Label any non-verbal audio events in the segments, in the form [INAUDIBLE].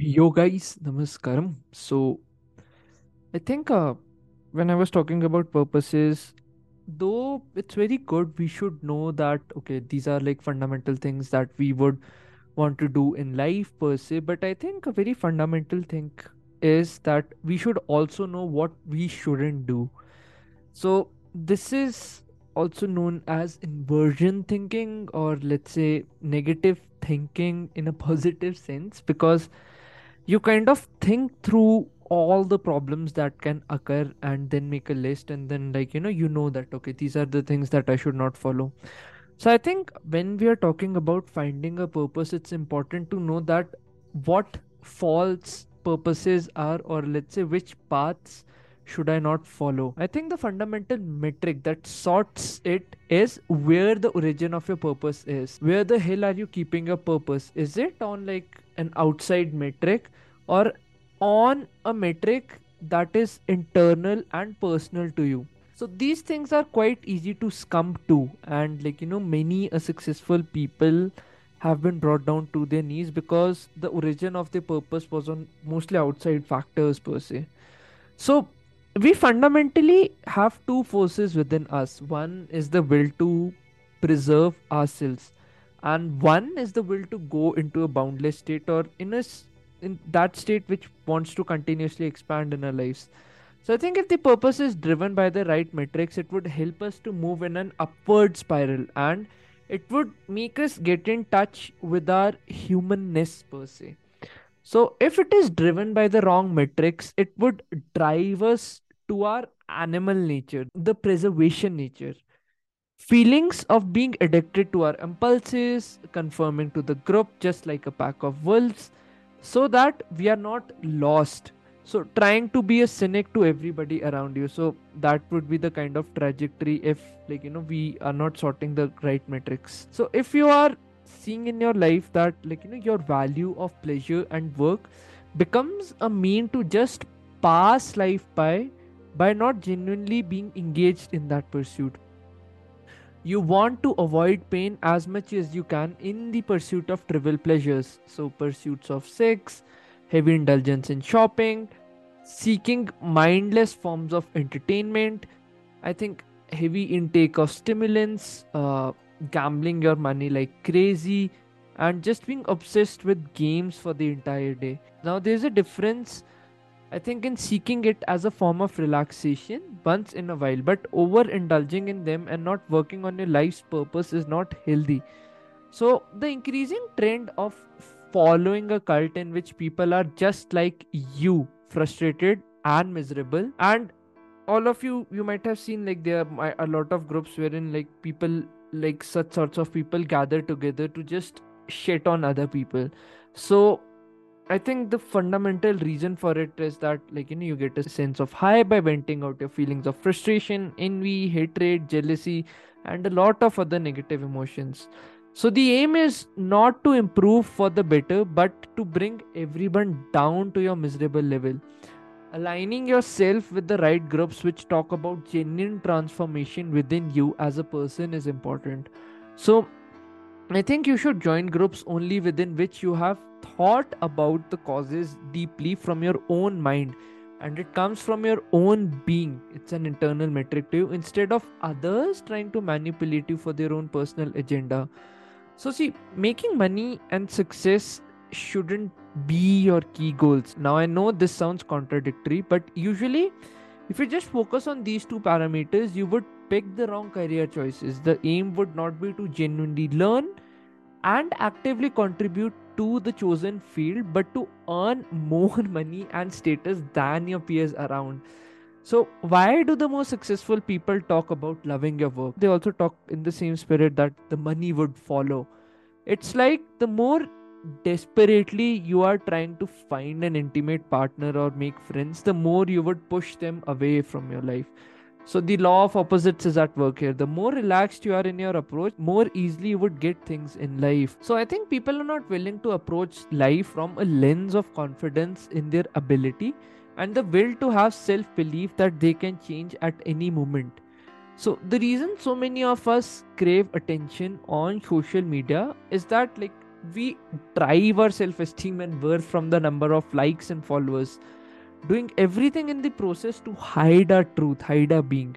Yo guys, namaskaram. So I think uh, when I was talking about purposes, though it's very good, we should know that okay, these are like fundamental things that we would want to do in life per se. But I think a very fundamental thing is that we should also know what we shouldn't do. So this is also known as inversion thinking or let's say negative thinking in a [LAUGHS] positive sense because you kind of think through all the problems that can occur and then make a list and then like you know you know that okay these are the things that i should not follow. So i think when we are talking about finding a purpose it's important to know that what false purposes are or let's say which paths should i not follow. I think the fundamental metric that sorts it is where the origin of your purpose is. Where the hell are you keeping your purpose? Is it on like an outside metric or on a metric that is internal and personal to you. So these things are quite easy to scum to and like you know many a successful people have been brought down to their knees because the origin of their purpose was on mostly outside factors per se. So we fundamentally have two forces within us. One is the will to preserve ourselves and one is the will to go into a boundless state or in a in that state which wants to continuously expand in our lives. So i think if the purpose is driven by the right metrics it would help us to move in an upward spiral and it would make us get in touch with our humanness per se. So if it is driven by the wrong metrics it would drive us to our animal nature the preservation nature feelings of being addicted to our impulses, conforming to the group just like a pack of wolves, so that we are not lost. So, trying to be a cynic to everybody around you. So, that would be the kind of trajectory if, like, you know, we are not sorting the right metrics. So, if you are seeing in your life that, like, you know, your value of pleasure and work becomes a mean to just pass life by by not genuinely being engaged in that pursuit you want to avoid pain as much as you can in the pursuit of trivial pleasures. So, pursuits of sex, heavy indulgence in shopping, seeking mindless forms of entertainment. I think heavy intake of stimulants, uh, gambling your money like crazy, and just being obsessed with games for the entire day. Now, there's a difference I think in seeking it as a form of relaxation once in a while, but overindulging in them and not working on your life's purpose is not healthy. So, the increasing trend of following a cult in which people are just like you, frustrated and miserable, and all of you, you might have seen like there are a lot of groups wherein like people, like such sorts of people gather together to just shit on other people. So, I think the fundamental reason for it is that, like, you know, you get a sense of high by venting out your feelings of frustration, envy, hatred, jealousy, and a lot of other negative emotions. So, the aim is not to improve for the better, but to bring everyone down to your miserable level. Aligning yourself with the right groups which talk about genuine transformation within you as a person is important. So, I think you should join groups only within which you have thought about the causes deeply from your own mind and it comes from your own being. It's an internal metric to you instead of others trying to manipulate you for their own personal agenda. So, see, making money and success shouldn't be your key goals. Now, I know this sounds contradictory, but usually, if you just focus on these two parameters, you would pick the wrong career choices. The aim would not be to genuinely learn and actively contribute to the chosen field, but to earn more [LAUGHS] money and status than your peers around. So, why do the most successful people talk about loving your work? They also talk in the same spirit that the money would follow. It's like the more desperately you are trying to find an intimate partner or make friends, the more you would push them away from your life. So the law of opposites is at work here. The more relaxed you are in your approach, more easily you would get things in life. So I think people are not willing to approach life from a lens of confidence in their ability and the will to have self belief that they can change at any moment. So the reason so many of us crave attention on social media is that like we drive our self-esteem and worth from the number of likes and followers doing everything in the process to hide our truth hide our being.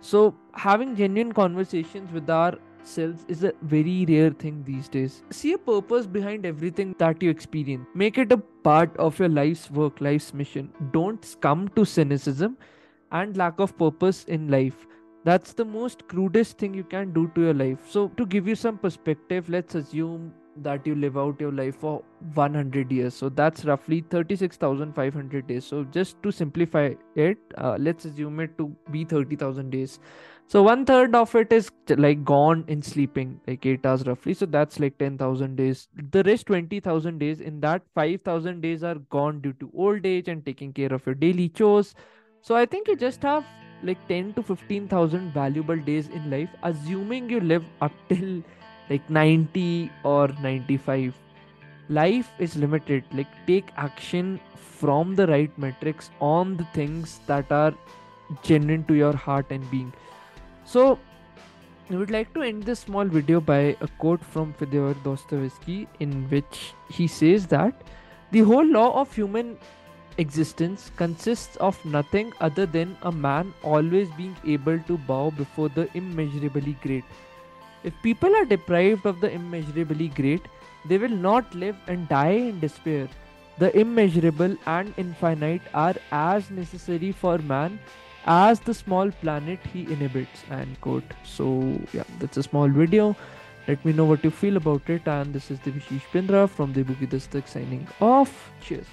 So having genuine conversations with ourselves is a very rare thing these days. See a purpose behind everything that you experience. Make it a part of your life's work life's mission. Don't succumb to cynicism and lack of purpose in life. That's the most crudest thing you can do to your life. So to give you some perspective let's assume that you live out your life for 100 years. So that's roughly 36500 days. So just to simplify it uh, let's assume it to be 30000 days. So one third of it is like gone in sleeping like 8 hours roughly. So that's like 10000 days. The rest 20000 days in that 5000 days are gone due to old age and taking care of your daily chores. So i think you just have like 10 to 15000 valuable days in life assuming you live up [LAUGHS] till like 90 or 95 life is limited. Like take action from the right metrics on the things that are genuine to your heart and being. So I would like to end this small video by a quote from Fyodor Dostoevsky in which he says that the whole law of human existence consists of nothing other than a man always being able to bow before the immeasurably great if people are deprived of the immeasurably great, they will not live and die in despair. The immeasurable and infinite are as necessary for man as the small planet he inhabits. And quote. So yeah, that's a small video. Let me know what you feel about it. And this is Debashish Pindra from Debu Ki Dastak signing off. Cheers.